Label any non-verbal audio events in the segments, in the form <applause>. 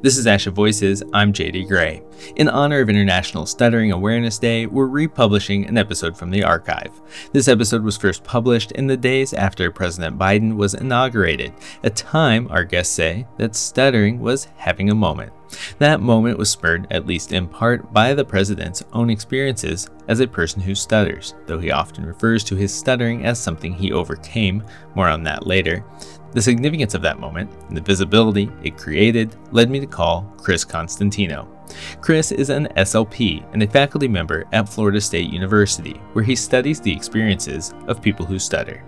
This is Asha Voices. I'm JD Gray. In honor of International Stuttering Awareness Day, we're republishing an episode from the archive. This episode was first published in the days after President Biden was inaugurated, a time, our guests say, that stuttering was having a moment. That moment was spurred, at least in part, by the president's own experiences as a person who stutters, though he often refers to his stuttering as something he overcame, more on that later. The significance of that moment and the visibility it created led me to call Chris Constantino. Chris is an SLP and a faculty member at Florida State University, where he studies the experiences of people who stutter.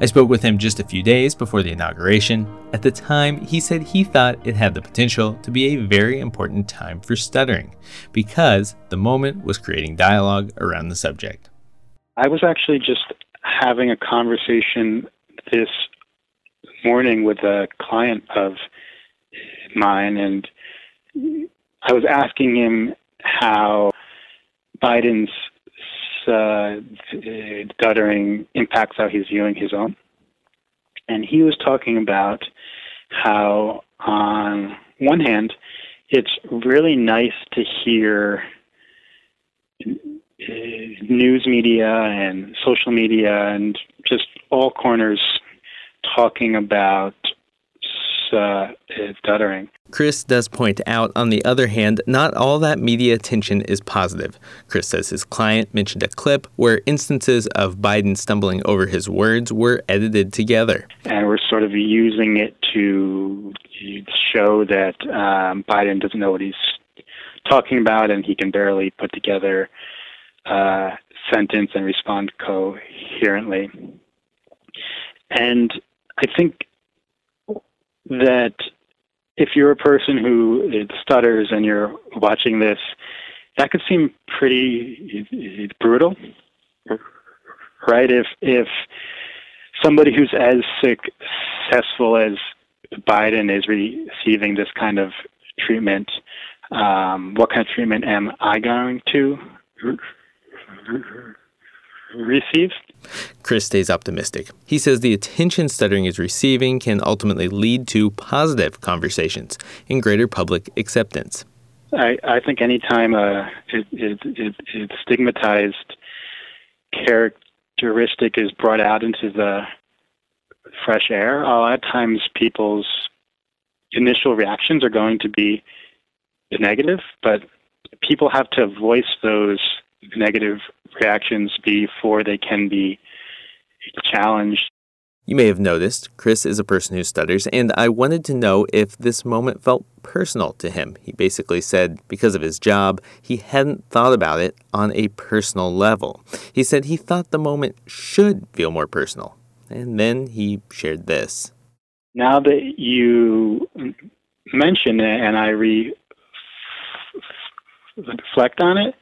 I spoke with him just a few days before the inauguration. At the time, he said he thought it had the potential to be a very important time for stuttering because the moment was creating dialogue around the subject. I was actually just having a conversation this morning with a client of mine, and I was asking him how Biden's uh, stuttering impacts how he's viewing his own. And he was talking about how, on one hand, it's really nice to hear news media and social media and just all corners talking about uh, stuttering. Chris does point out, on the other hand, not all that media attention is positive. Chris says his client mentioned a clip where instances of Biden stumbling over his words were edited together. And we're sort of using it to show that um, Biden doesn't know what he's talking about and he can barely put together a sentence and respond coherently. And I think that if you're a person who stutters and you're watching this, that could seem pretty brutal, right? If if somebody who's as successful as Biden is receiving this kind of treatment, um, what kind of treatment am I going to receive? Chris stays optimistic. He says the attention stuttering is receiving can ultimately lead to positive conversations and greater public acceptance. I, I think anytime uh, it, it, it, it stigmatized characteristic is brought out into the fresh air, a lot of times people's initial reactions are going to be negative, but people have to voice those negative reactions before they can be challenged. You may have noticed Chris is a person who stutters, and I wanted to know if this moment felt personal to him. He basically said because of his job, he hadn't thought about it on a personal level. He said he thought the moment should feel more personal. And then he shared this. Now that you mention it and I re- reflect on it,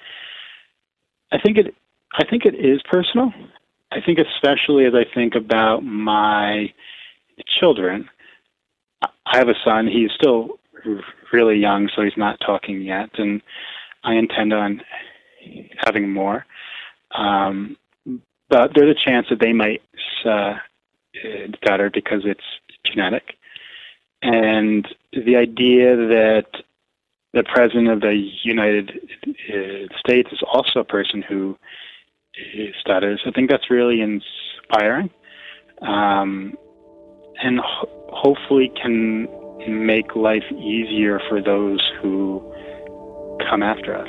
I think it I think it is personal. I think especially as I think about my children. I have a son. He's still really young, so he's not talking yet, and I intend on having more. Um, but there's a chance that they might uh, stutter because it's genetic. And the idea that the president of the United States is also a person who stutters. I think that's really inspiring, um, and ho- hopefully can make life easier for those who come after us.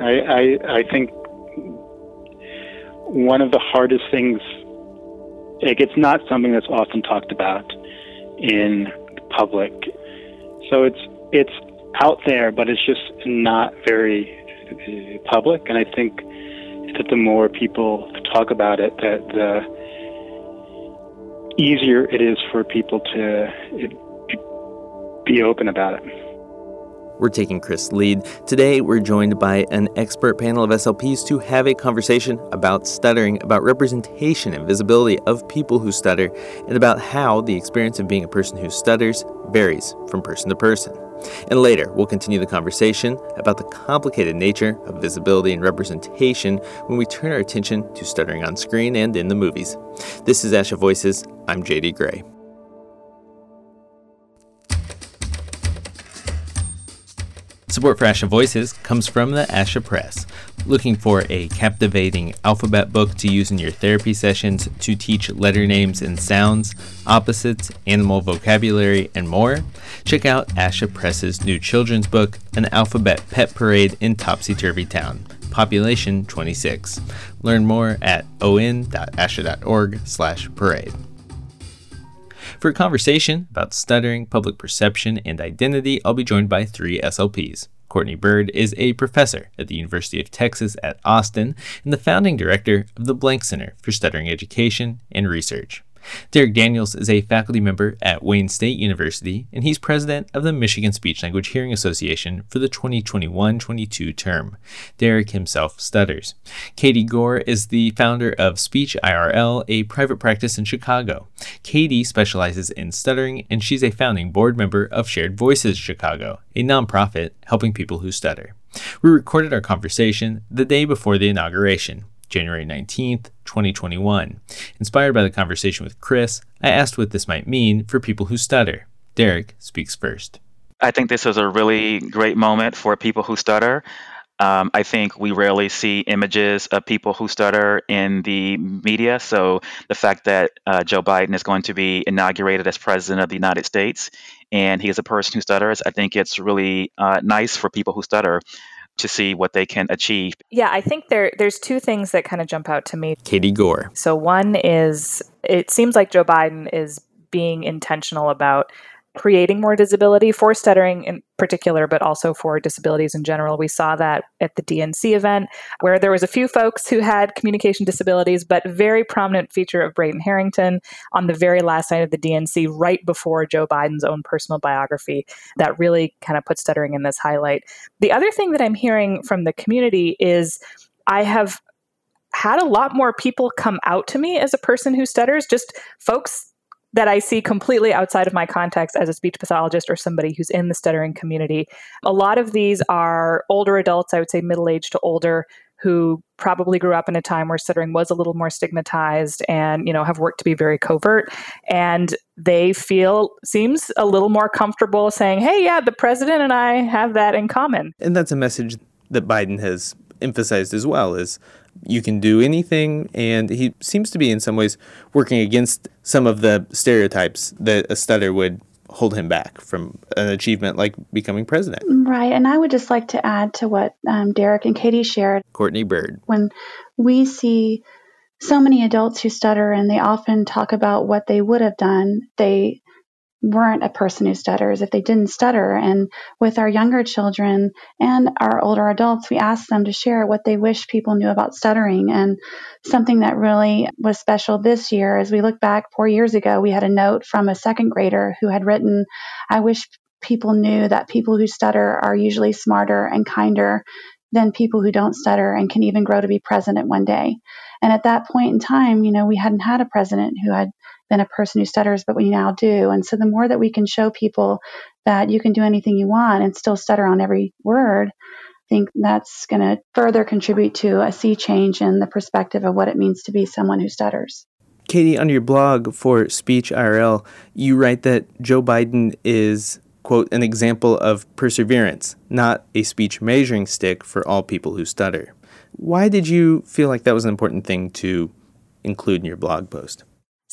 I, I, I think one of the hardest things, like it's not something that's often talked about in public. So it's it's out there, but it's just not very uh, public. And I think that the more people talk about it, that the easier it is for people to be open about it. We're taking Chris' lead. Today, we're joined by an expert panel of SLPs to have a conversation about stuttering, about representation and visibility of people who stutter, and about how the experience of being a person who stutters varies from person to person. And later, we'll continue the conversation about the complicated nature of visibility and representation when we turn our attention to stuttering on screen and in the movies. This is Asha Voices. I'm JD Gray. Support for ASHA Voices comes from the ASHA Press. Looking for a captivating alphabet book to use in your therapy sessions to teach letter names and sounds, opposites, animal vocabulary, and more? Check out ASHA Press's new children's book, An Alphabet Pet Parade in Topsy Turvy Town. Population 26. Learn more at on.asha.org/parade. For a conversation about stuttering, public perception, and identity, I'll be joined by three SLPs. Courtney Byrd is a professor at the University of Texas at Austin and the founding director of the Blank Center for Stuttering Education and Research. Derek Daniels is a faculty member at Wayne State University, and he's president of the Michigan Speech Language Hearing Association for the 2021 22 term. Derek himself stutters. Katie Gore is the founder of Speech IRL, a private practice in Chicago. Katie specializes in stuttering, and she's a founding board member of Shared Voices Chicago, a nonprofit helping people who stutter. We recorded our conversation the day before the inauguration. January 19th, 2021. Inspired by the conversation with Chris, I asked what this might mean for people who stutter. Derek speaks first. I think this is a really great moment for people who stutter. Um, I think we rarely see images of people who stutter in the media. So the fact that uh, Joe Biden is going to be inaugurated as president of the United States and he is a person who stutters, I think it's really uh, nice for people who stutter to see what they can achieve. Yeah, I think there there's two things that kind of jump out to me. Katie Gore. So one is it seems like Joe Biden is being intentional about creating more disability for stuttering in particular, but also for disabilities in general. We saw that at the DNC event where there was a few folks who had communication disabilities, but very prominent feature of Brayden Harrington on the very last night of the DNC, right before Joe Biden's own personal biography, that really kind of put stuttering in this highlight. The other thing that I'm hearing from the community is I have had a lot more people come out to me as a person who stutters, just folks that I see completely outside of my context as a speech pathologist or somebody who's in the stuttering community. A lot of these are older adults, I would say middle aged to older, who probably grew up in a time where stuttering was a little more stigmatized and you know have worked to be very covert and they feel seems a little more comfortable saying hey yeah the president and i have that in common and that's a message that biden has emphasized as well is you can do anything and he seems to be in some ways working against some of the stereotypes that a stutter would hold him back from an achievement like becoming president. Right. And I would just like to add to what um, Derek and Katie shared. Courtney Byrd. When we see so many adults who stutter and they often talk about what they would have done, they weren't a person who stutters, if they didn't stutter. And with our younger children and our older adults, we asked them to share what they wish people knew about stuttering. And something that really was special this year, as we look back four years ago, we had a note from a second grader who had written, I wish people knew that people who stutter are usually smarter and kinder than people who don't stutter and can even grow to be president one day. And at that point in time, you know, we hadn't had a president who had been a person who stutters, but we now do. And so the more that we can show people that you can do anything you want and still stutter on every word, I think that's going to further contribute to a sea change in the perspective of what it means to be someone who stutters. Katie, on your blog for Speech IRL, you write that Joe Biden is, quote, an example of perseverance, not a speech measuring stick for all people who stutter. Why did you feel like that was an important thing to include in your blog post?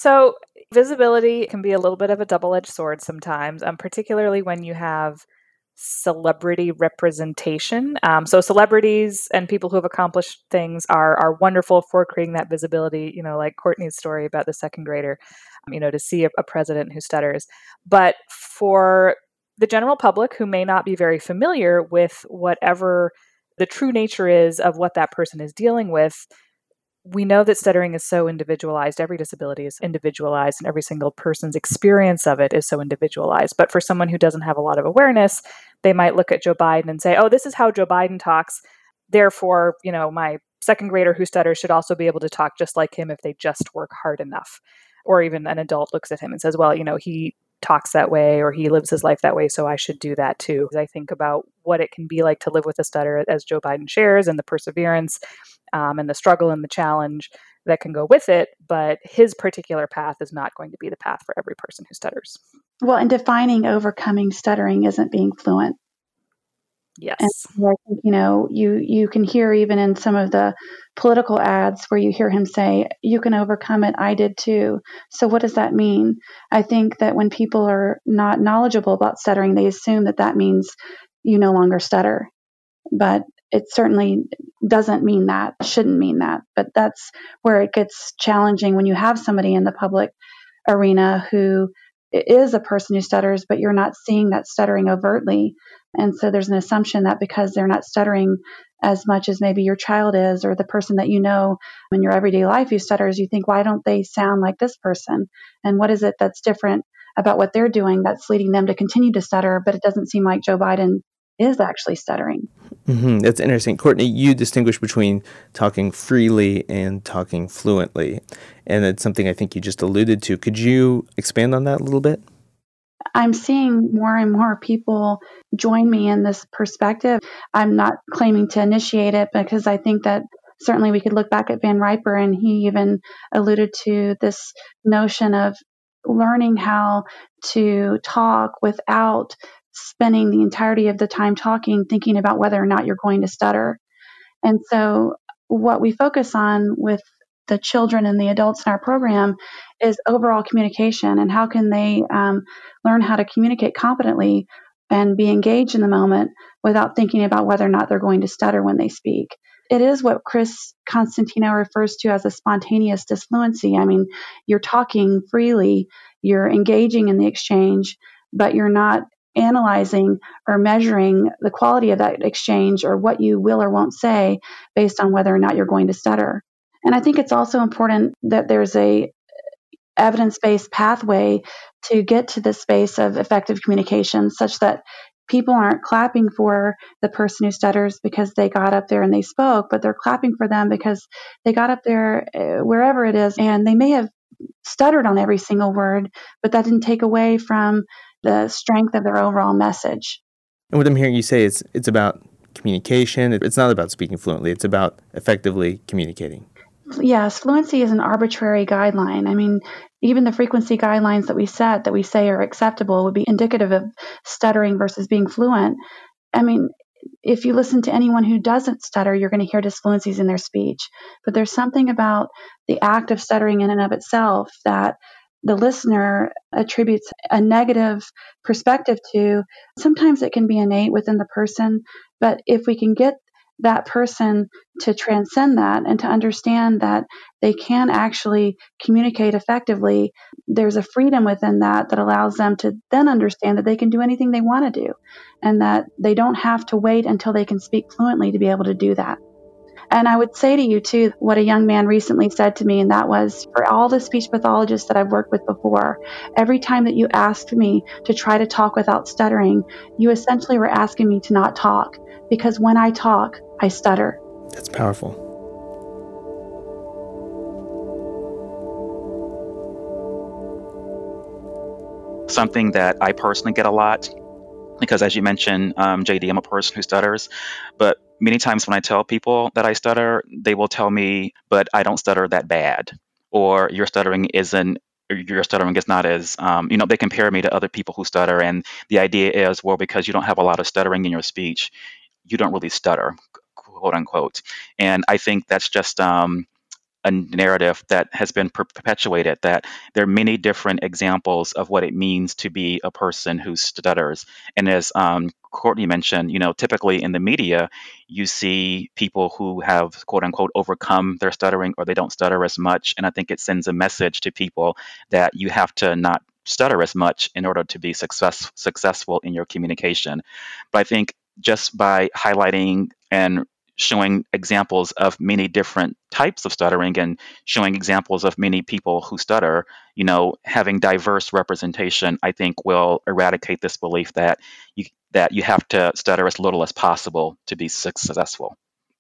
So, visibility can be a little bit of a double edged sword sometimes, um, particularly when you have celebrity representation. Um, so, celebrities and people who have accomplished things are, are wonderful for creating that visibility, you know, like Courtney's story about the second grader, um, you know, to see a, a president who stutters. But for the general public who may not be very familiar with whatever the true nature is of what that person is dealing with, we know that stuttering is so individualized. Every disability is individualized, and every single person's experience of it is so individualized. But for someone who doesn't have a lot of awareness, they might look at Joe Biden and say, oh, this is how Joe Biden talks. Therefore, you know, my second grader who stutters should also be able to talk just like him if they just work hard enough. Or even an adult looks at him and says, well, you know, he talks that way or he lives his life that way, so I should do that too. I think about what it can be like to live with a stutter, as Joe Biden shares, and the perseverance um, and the struggle and the challenge that can go with it. But his particular path is not going to be the path for every person who stutters. Well, and defining overcoming stuttering isn't being fluent. Yes. And I think, you know, you you can hear even in some of the political ads where you hear him say, "You can overcome it. I did too." So what does that mean? I think that when people are not knowledgeable about stuttering, they assume that that means you no longer stutter. But it certainly doesn't mean that, shouldn't mean that. But that's where it gets challenging when you have somebody in the public arena who is a person who stutters, but you're not seeing that stuttering overtly. And so there's an assumption that because they're not stuttering as much as maybe your child is, or the person that you know in your everyday life who stutters, you think, why don't they sound like this person? And what is it that's different about what they're doing that's leading them to continue to stutter? But it doesn't seem like Joe Biden is actually stuttering. Mm-hmm. That's interesting. Courtney, you distinguish between talking freely and talking fluently. And it's something I think you just alluded to. Could you expand on that a little bit? I'm seeing more and more people join me in this perspective. I'm not claiming to initiate it because I think that certainly we could look back at Van Riper and he even alluded to this notion of learning how to talk without spending the entirety of the time talking thinking about whether or not you're going to stutter. And so what we focus on with the children and the adults in our program is overall communication and how can they um, learn how to communicate competently and be engaged in the moment without thinking about whether or not they're going to stutter when they speak. It is what Chris Constantino refers to as a spontaneous disfluency. I mean, you're talking freely, you're engaging in the exchange, but you're not analyzing or measuring the quality of that exchange or what you will or won't say based on whether or not you're going to stutter. And I think it's also important that there's a evidence-based pathway to get to the space of effective communication such that people aren't clapping for the person who stutters because they got up there and they spoke, but they're clapping for them because they got up there uh, wherever it is and they may have stuttered on every single word, but that didn't take away from the strength of their overall message. And what I'm hearing you say is it's about communication. It's not about speaking fluently. It's about effectively communicating. Yes, fluency is an arbitrary guideline. I mean, even the frequency guidelines that we set that we say are acceptable would be indicative of stuttering versus being fluent. I mean, if you listen to anyone who doesn't stutter, you're going to hear disfluencies in their speech. But there's something about the act of stuttering in and of itself that the listener attributes a negative perspective to. Sometimes it can be innate within the person, but if we can get that person to transcend that and to understand that they can actually communicate effectively, there's a freedom within that that allows them to then understand that they can do anything they want to do and that they don't have to wait until they can speak fluently to be able to do that. And I would say to you, too, what a young man recently said to me, and that was for all the speech pathologists that I've worked with before, every time that you asked me to try to talk without stuttering, you essentially were asking me to not talk because when I talk, I stutter. That's powerful. Something that I personally get a lot, because as you mentioned, um, JD, I'm a person who stutters, but many times when I tell people that I stutter, they will tell me, but I don't stutter that bad, or your stuttering isn't your stuttering is not as um, you know they compare me to other people who stutter and the idea is well because you don't have a lot of stuttering in your speech you don't really stutter quote unquote. And I think that's just um, a narrative that has been perpetuated that there are many different examples of what it means to be a person who stutters. And as um, Courtney mentioned, you know, typically in the media, you see people who have quote unquote overcome their stuttering or they don't stutter as much. And I think it sends a message to people that you have to not stutter as much in order to be success, successful in your communication. But I think just by highlighting and showing examples of many different types of stuttering and showing examples of many people who stutter, you know, having diverse representation, I think will eradicate this belief that you that you have to stutter as little as possible to be successful.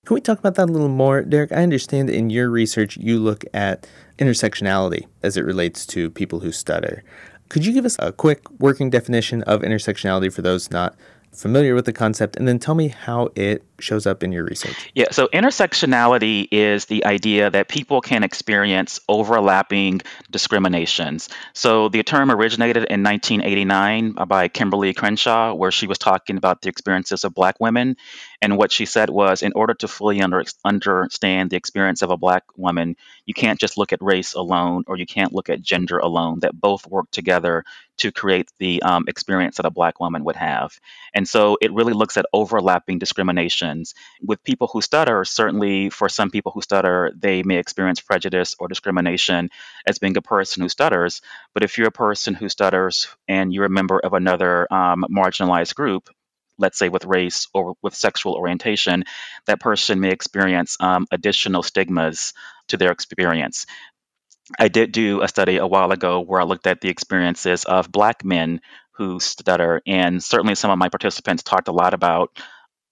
Can we talk about that a little more, Derek? I understand in your research you look at intersectionality as it relates to people who stutter. Could you give us a quick working definition of intersectionality for those not familiar with the concept, and then tell me how it shows up in your research? Yeah, so intersectionality is the idea that people can experience overlapping discriminations. So the term originated in 1989 by Kimberlé Crenshaw, where she was talking about the experiences of Black women. And what she said was in order to fully under, understand the experience of a Black woman, you can't just look at race alone or you can't look at gender alone, that both work together to create the um, experience that a Black woman would have. And so it really looks at overlapping With people who stutter, certainly for some people who stutter, they may experience prejudice or discrimination as being a person who stutters. But if you're a person who stutters and you're a member of another um, marginalized group, let's say with race or with sexual orientation, that person may experience um, additional stigmas to their experience. I did do a study a while ago where I looked at the experiences of Black men who stutter, and certainly some of my participants talked a lot about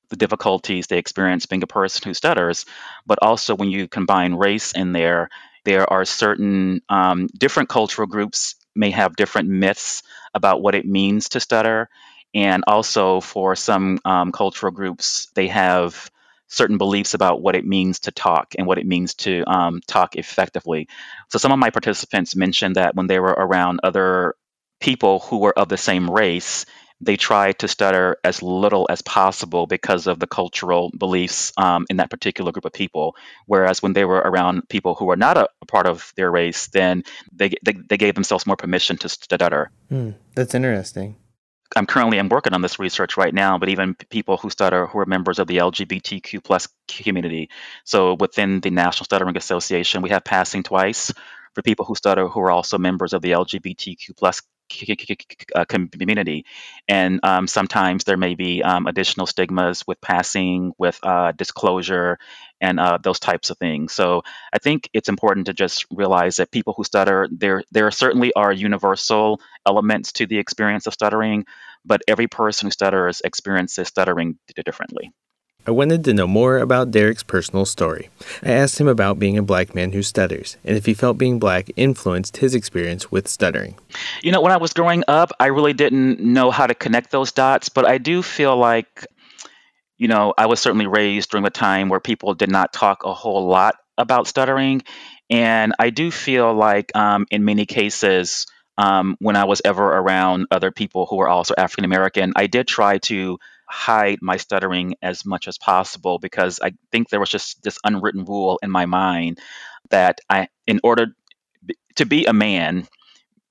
the difficulties they experience being a person who stutters. But also, when you combine race in there, there are certain um, different cultural groups may have different myths about what it means to stutter. And also, for some um, cultural groups, they have certain beliefs about what it means to talk and what it means to um, talk effectively. So, some of my participants mentioned that when they were around other people who were of the same race, they tried to stutter as little as possible because of the cultural beliefs um, in that particular group of people. Whereas when they were around people who were not a, a part of their race, then they, they, they, gave themselves more permission to stutter. Hmm, that's interesting. I'm currently I'm working on this research right now, but even people who stutter who are members of the LGBTQ plus community. So within the National Stuttering Association, we have passing twice for people who stutter who are also members of the LGBTQ plus community. And um, sometimes there may be um, additional stigmas with passing, with uh, disclosure, and uh, those types of things. So I think it's important to just realize that people who stutter, there there certainly are universal elements to the experience of stuttering, but every person who stutters experiences stuttering differently. I wanted to know more about Derek's personal story. I asked him about being a black man who stutters and if he felt being black influenced his experience with stuttering. You know, when I was growing up, I really didn't know how to connect those dots, but I do feel like, you know, I was certainly raised during a time where people did not talk a whole lot about stuttering. And I do feel like, um, in many cases, um, when I was ever around other people who were also African American, I did try to hide my stuttering as much as possible because I think there was just this unwritten rule in my mind that I, in order to be a man,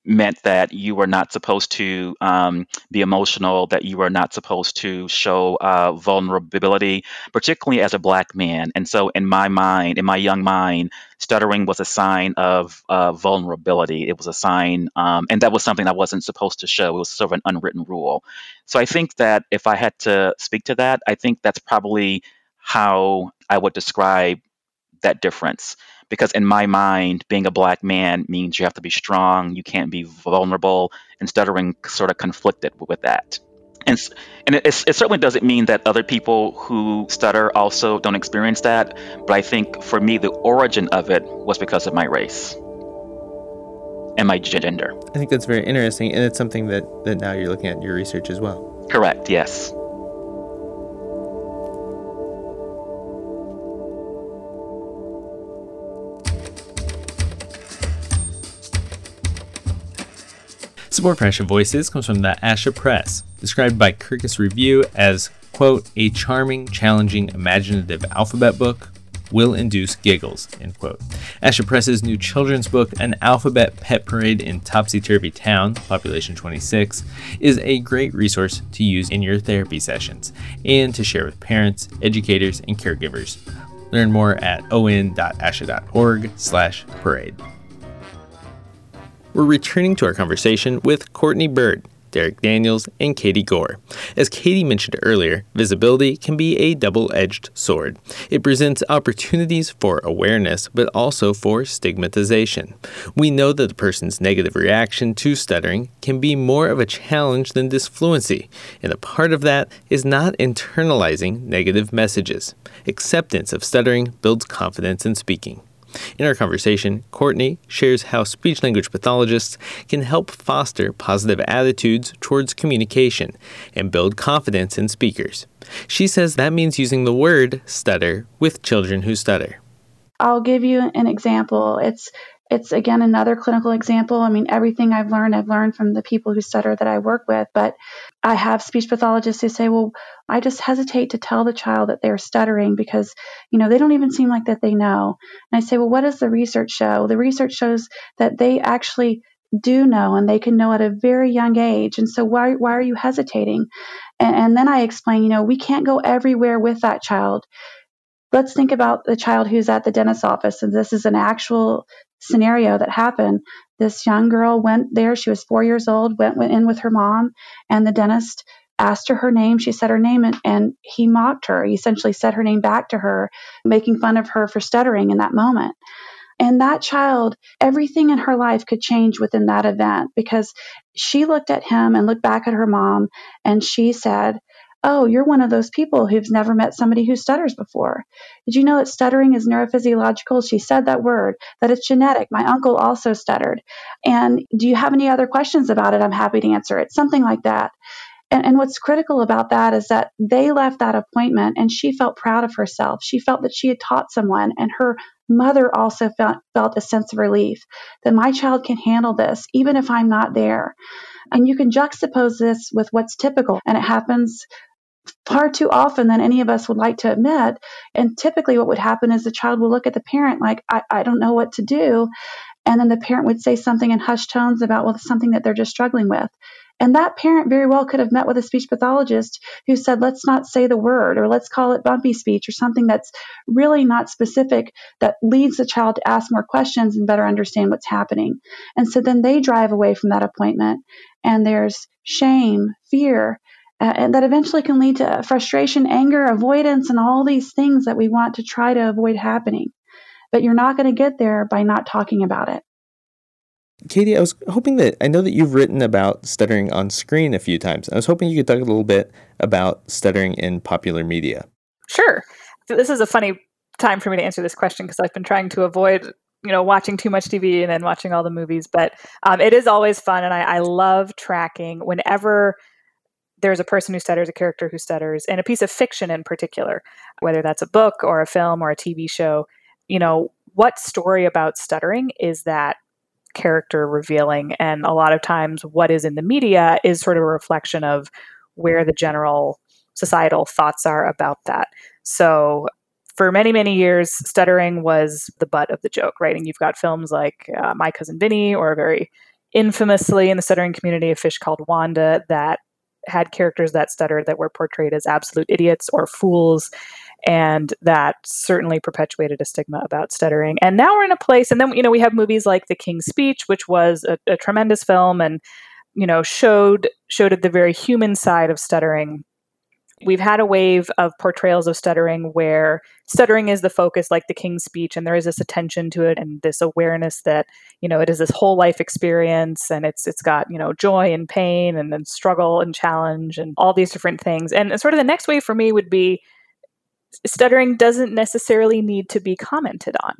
meant that you were not supposed to um, be emotional, that you were not supposed to show uh, vulnerability, particularly as a black man. And so, in my mind, in my young mind, stuttering was a sign of uh, vulnerability. It was a sign, um, and that was something I wasn't supposed to show. It was sort of an unwritten rule. So, I think that if I had to speak to that, I think that's probably how I would describe that difference because in my mind being a black man means you have to be strong you can't be vulnerable and stuttering sort of conflicted with that. And, and it, it, certainly doesn't mean that other people who stutter also don't experience that but i think for me the origin of it was because of my race and my gender. I think that's very interesting and it's something that, that now you're looking at in your research as well. Correct yes Support for Asha Voices comes from the Asha Press, described by Kirkus Review as, quote, a charming, challenging, imaginative alphabet book will induce giggles, end quote. Asha Press's new children's book, An Alphabet Pet Parade in Topsy Turvy Town, population 26, is a great resource to use in your therapy sessions and to share with parents, educators, and caregivers. Learn more at on.asha.org slash parade. We're returning to our conversation with Courtney Byrd, Derek Daniels, and Katie Gore. As Katie mentioned earlier, visibility can be a double edged sword. It presents opportunities for awareness, but also for stigmatization. We know that the person's negative reaction to stuttering can be more of a challenge than disfluency, and a part of that is not internalizing negative messages. Acceptance of stuttering builds confidence in speaking. In our conversation, Courtney shares how speech language pathologists can help foster positive attitudes towards communication and build confidence in speakers. She says that means using the word stutter with children who stutter. I'll give you an example. It's it's again another clinical example. I mean, everything I've learned, I've learned from the people who stutter that I work with. But I have speech pathologists who say, well, I just hesitate to tell the child that they're stuttering because, you know, they don't even seem like that they know. And I say, well, what does the research show? The research shows that they actually do know and they can know at a very young age. And so why, why are you hesitating? And, and then I explain, you know, we can't go everywhere with that child let's think about the child who's at the dentist's office and this is an actual scenario that happened. This young girl went there. She was four years old, went, went in with her mom, and the dentist asked her her name. She said her name, and, and he mocked her. He essentially said her name back to her, making fun of her for stuttering in that moment. And that child, everything in her life could change within that event because she looked at him and looked back at her mom and she said, oh, you're one of those people who's never met somebody who stutters before. Did you know that stuttering is neurophysiological? She said that word, that it's genetic. My uncle also stuttered. And do you have any other questions about it? I'm happy to answer it. Something like that. And, and, what's critical about that is that they left that appointment and she felt proud of herself. She felt that she had taught someone, and her mother also felt, felt a sense of relief that my child can handle this, even if I'm not there. And you can juxtapose this with what's typical, and it happens far too often than any of us would like to admit. And typically, what would happen is the child will look at the parent like, I, I don't know what to do. And then the parent would say something in hushed tones about, well, something that they're just struggling with. And that parent very well could have met with a speech pathologist who said, let's not say the word, or let's call it bumpy speech, or something that's really not specific that leads the child to ask more questions and better understand what's happening. And so then they drive away from that appointment, and there's shame, fear, uh, and that eventually can lead to frustration, anger, avoidance, and all these things that we want to try to avoid happening. But you're not going to get there by not talking about it. Katie, I was hoping that I know that you've written about stuttering on screen a few times. I was hoping you could talk a little bit about stuttering in popular media. Sure. This is a funny time for me to answer this question because I've been trying to avoid you know watching too much tv and then watching all the movies but um, it is always fun and I, I love tracking whenever there's a person who stutters, a character who stutters, and a piece of fiction in particular, whether that's a book or a film or a TV show, you know, what story about stuttering is that character revealing? And a lot of times, what is in the media is sort of a reflection of where the general societal thoughts are about that. So, for many, many years, stuttering was the butt of the joke, right? And you've got films like uh, My Cousin Vinny, or very infamously in the stuttering community, A Fish Called Wanda, that had characters that stuttered that were portrayed as absolute idiots or fools and that certainly perpetuated a stigma about stuttering. And now we're in a place and then you know we have movies like the king's speech which was a, a tremendous film and you know showed showed the very human side of stuttering we've had a wave of portrayals of stuttering where stuttering is the focus like the king's speech and there is this attention to it and this awareness that you know it is this whole life experience and it's it's got you know joy and pain and then struggle and challenge and all these different things. And sort of the next wave for me would be stuttering doesn't necessarily need to be commented on.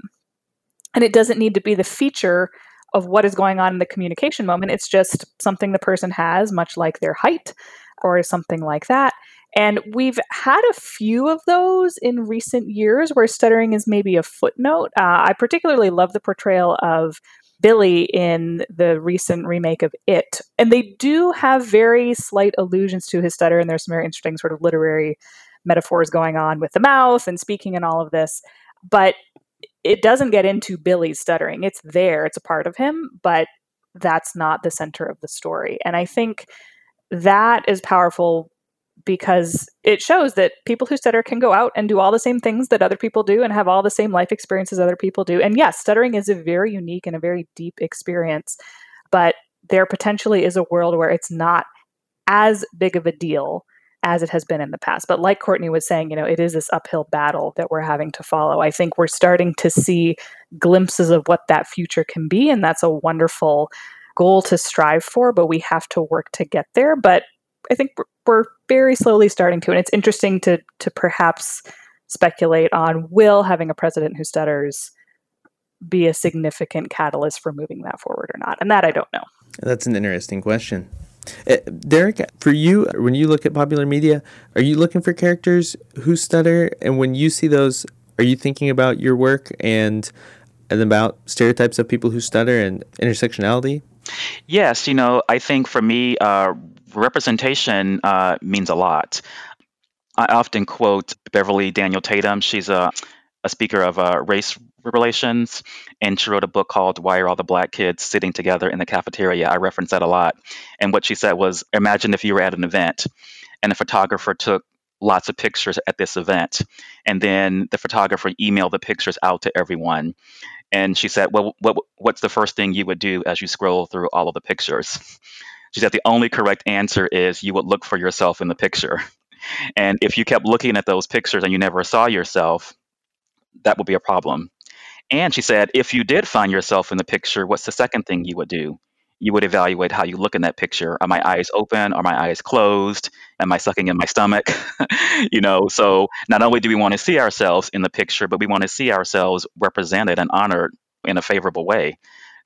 And it doesn't need to be the feature of what is going on in the communication moment. It's just something the person has much like their height or something like that and we've had a few of those in recent years where stuttering is maybe a footnote. Uh, I particularly love the portrayal of Billy in the recent remake of It. And they do have very slight allusions to his stutter, and there's some very interesting sort of literary metaphors going on with the mouth and speaking and all of this. But it doesn't get into Billy's stuttering. It's there, it's a part of him, but that's not the center of the story. And I think that is powerful because it shows that people who stutter can go out and do all the same things that other people do and have all the same life experiences other people do. And yes, stuttering is a very unique and a very deep experience, but there potentially is a world where it's not as big of a deal as it has been in the past. But like Courtney was saying, you know, it is this uphill battle that we're having to follow. I think we're starting to see glimpses of what that future can be, and that's a wonderful goal to strive for, but we have to work to get there. But I think we're, we're very slowly starting to, and it's interesting to to perhaps speculate on will having a president who stutters be a significant catalyst for moving that forward or not. And that I don't know. That's an interesting question. Uh, Derek, for you, when you look at popular media, are you looking for characters who stutter? And when you see those, are you thinking about your work and and about stereotypes of people who stutter and intersectionality? Yes, you know, I think for me, uh, representation uh, means a lot. I often quote Beverly Daniel Tatum. She's a, a speaker of uh, race relations, and she wrote a book called Why Are All the Black Kids Sitting Together in the Cafeteria? I reference that a lot. And what she said was Imagine if you were at an event and a photographer took lots of pictures at this event, and then the photographer emailed the pictures out to everyone. And she said, Well, what, what's the first thing you would do as you scroll through all of the pictures? She said, The only correct answer is you would look for yourself in the picture. And if you kept looking at those pictures and you never saw yourself, that would be a problem. And she said, if you did find yourself in the picture, what's the second thing you would do? You would evaluate how you look in that picture. Are my eyes open? Are my eyes closed? Am I sucking in my stomach? <laughs> you know, so not only do we want to see ourselves in the picture, but we want to see ourselves represented and honored in a favorable way.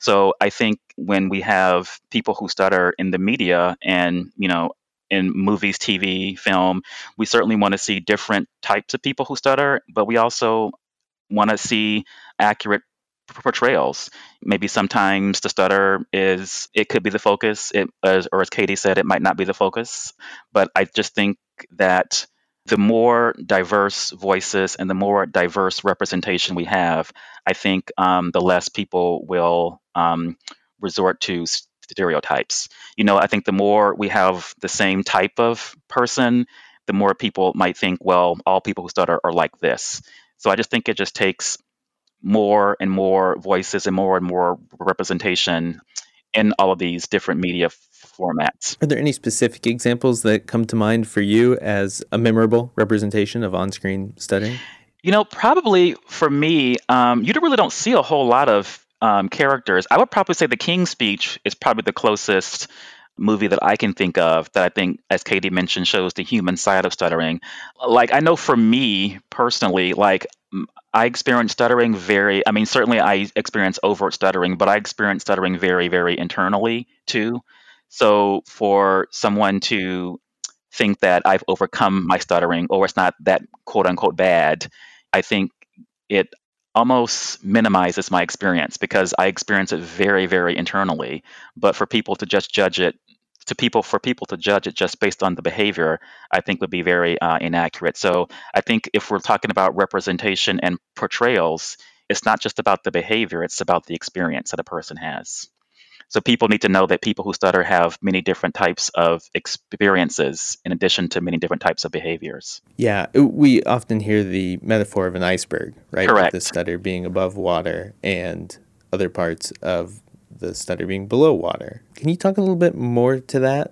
So I think when we have people who stutter in the media and, you know, in movies, TV, film, we certainly want to see different types of people who stutter, but we also want to see accurate portrayals. Maybe sometimes the stutter is it could be the focus, it, as, or as Katie said, it might not be the focus. But I just think that the more diverse voices and the more diverse representation we have, I think um, the less people will um, resort to stereotypes. You know, I think the more we have the same type of person, the more people might think, well, all people who stutter are like this. So I just think it just takes more and more voices and more and more representation in all of these different media formats. Are there any specific examples that come to mind for you as a memorable representation of on screen studying? You know, probably for me, um, you really don't see a whole lot of um, characters. I would probably say The King's Speech is probably the closest movie that I can think of that I think, as Katie mentioned, shows the human side of stuttering. Like, I know for me personally, like, I experience stuttering very, I mean, certainly I experience overt stuttering, but I experience stuttering very, very internally too. So for someone to think that I've overcome my stuttering or it's not that quote unquote bad, I think it almost minimizes my experience because I experience it very, very internally. But for people to just judge it, to people for people to judge it just based on the behavior, I think would be very uh, inaccurate. So I think if we're talking about representation and portrayals, it's not just about the behavior; it's about the experience that a person has. So people need to know that people who stutter have many different types of experiences in addition to many different types of behaviors. Yeah, uh, we often hear the metaphor of an iceberg, right? Correct. With the stutter being above water and other parts of the stutter being below water. Can you talk a little bit more to that?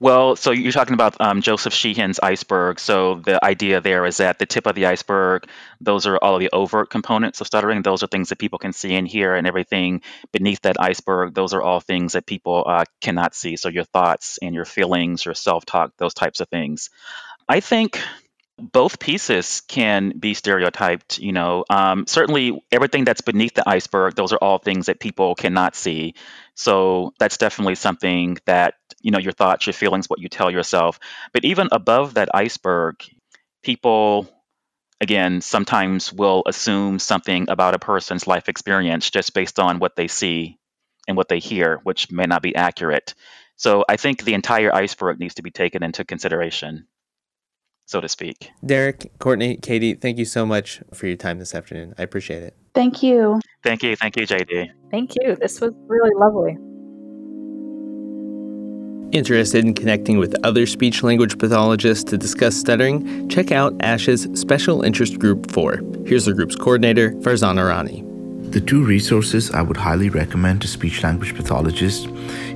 Well, so you're talking about um, Joseph Sheehan's iceberg. So the idea there is that the tip of the iceberg, those are all the overt components of stuttering. Those are things that people can see and hear, and everything beneath that iceberg, those are all things that people uh, cannot see. So your thoughts and your feelings, your self talk, those types of things. I think both pieces can be stereotyped you know um, certainly everything that's beneath the iceberg those are all things that people cannot see. So that's definitely something that you know your thoughts your feelings what you tell yourself. But even above that iceberg people again sometimes will assume something about a person's life experience just based on what they see and what they hear which may not be accurate. So i think the entire iceberg needs to be taken into consideration so to speak. Derek, Courtney, Katie, thank you so much for your time this afternoon. I appreciate it. Thank you. Thank you. Thank you, JD. Thank you. This was really lovely. Interested in connecting with other speech language pathologists to discuss stuttering? Check out ASHA's Special Interest Group 4. Here's the group's coordinator, Farzana Rani. The two resources I would highly recommend to speech language pathologists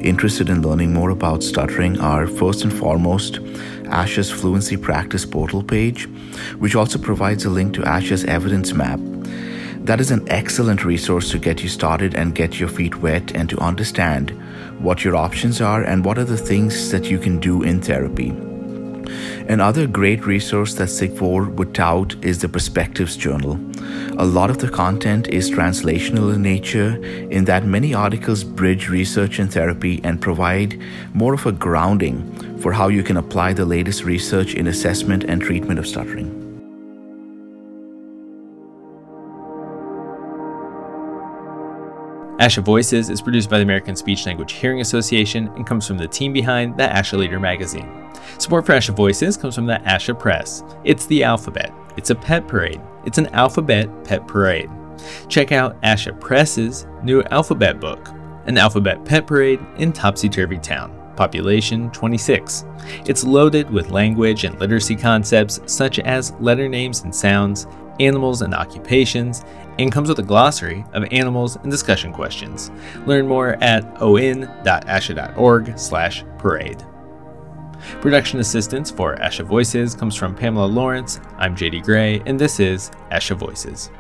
interested in learning more about stuttering are first and foremost ASHA's Fluency Practice portal page, which also provides a link to ASHA's evidence map. That is an excellent resource to get you started and get your feet wet and to understand what your options are and what are the things that you can do in therapy. Another great resource that SIG 4 would tout is the Perspectives Journal. A lot of the content is translational in nature, in that many articles bridge research and therapy and provide more of a grounding for how you can apply the latest research in assessment and treatment of stuttering. ASHA Voices is produced by the American Speech Language Hearing Association and comes from the team behind the ASHA Leader magazine. Support for ASHA Voices comes from the ASHA Press. It's the alphabet. It's a pet parade. It's an alphabet pet parade. Check out ASHA Press's new alphabet book, An Alphabet Pet Parade in Topsy Turvy Town, population 26. It's loaded with language and literacy concepts such as letter names and sounds, animals and occupations, and comes with a glossary of animals and discussion questions. Learn more at on.asha.org slash parade. Production assistance for ASHA Voices comes from Pamela Lawrence. I'm JD Gray, and this is ASHA Voices.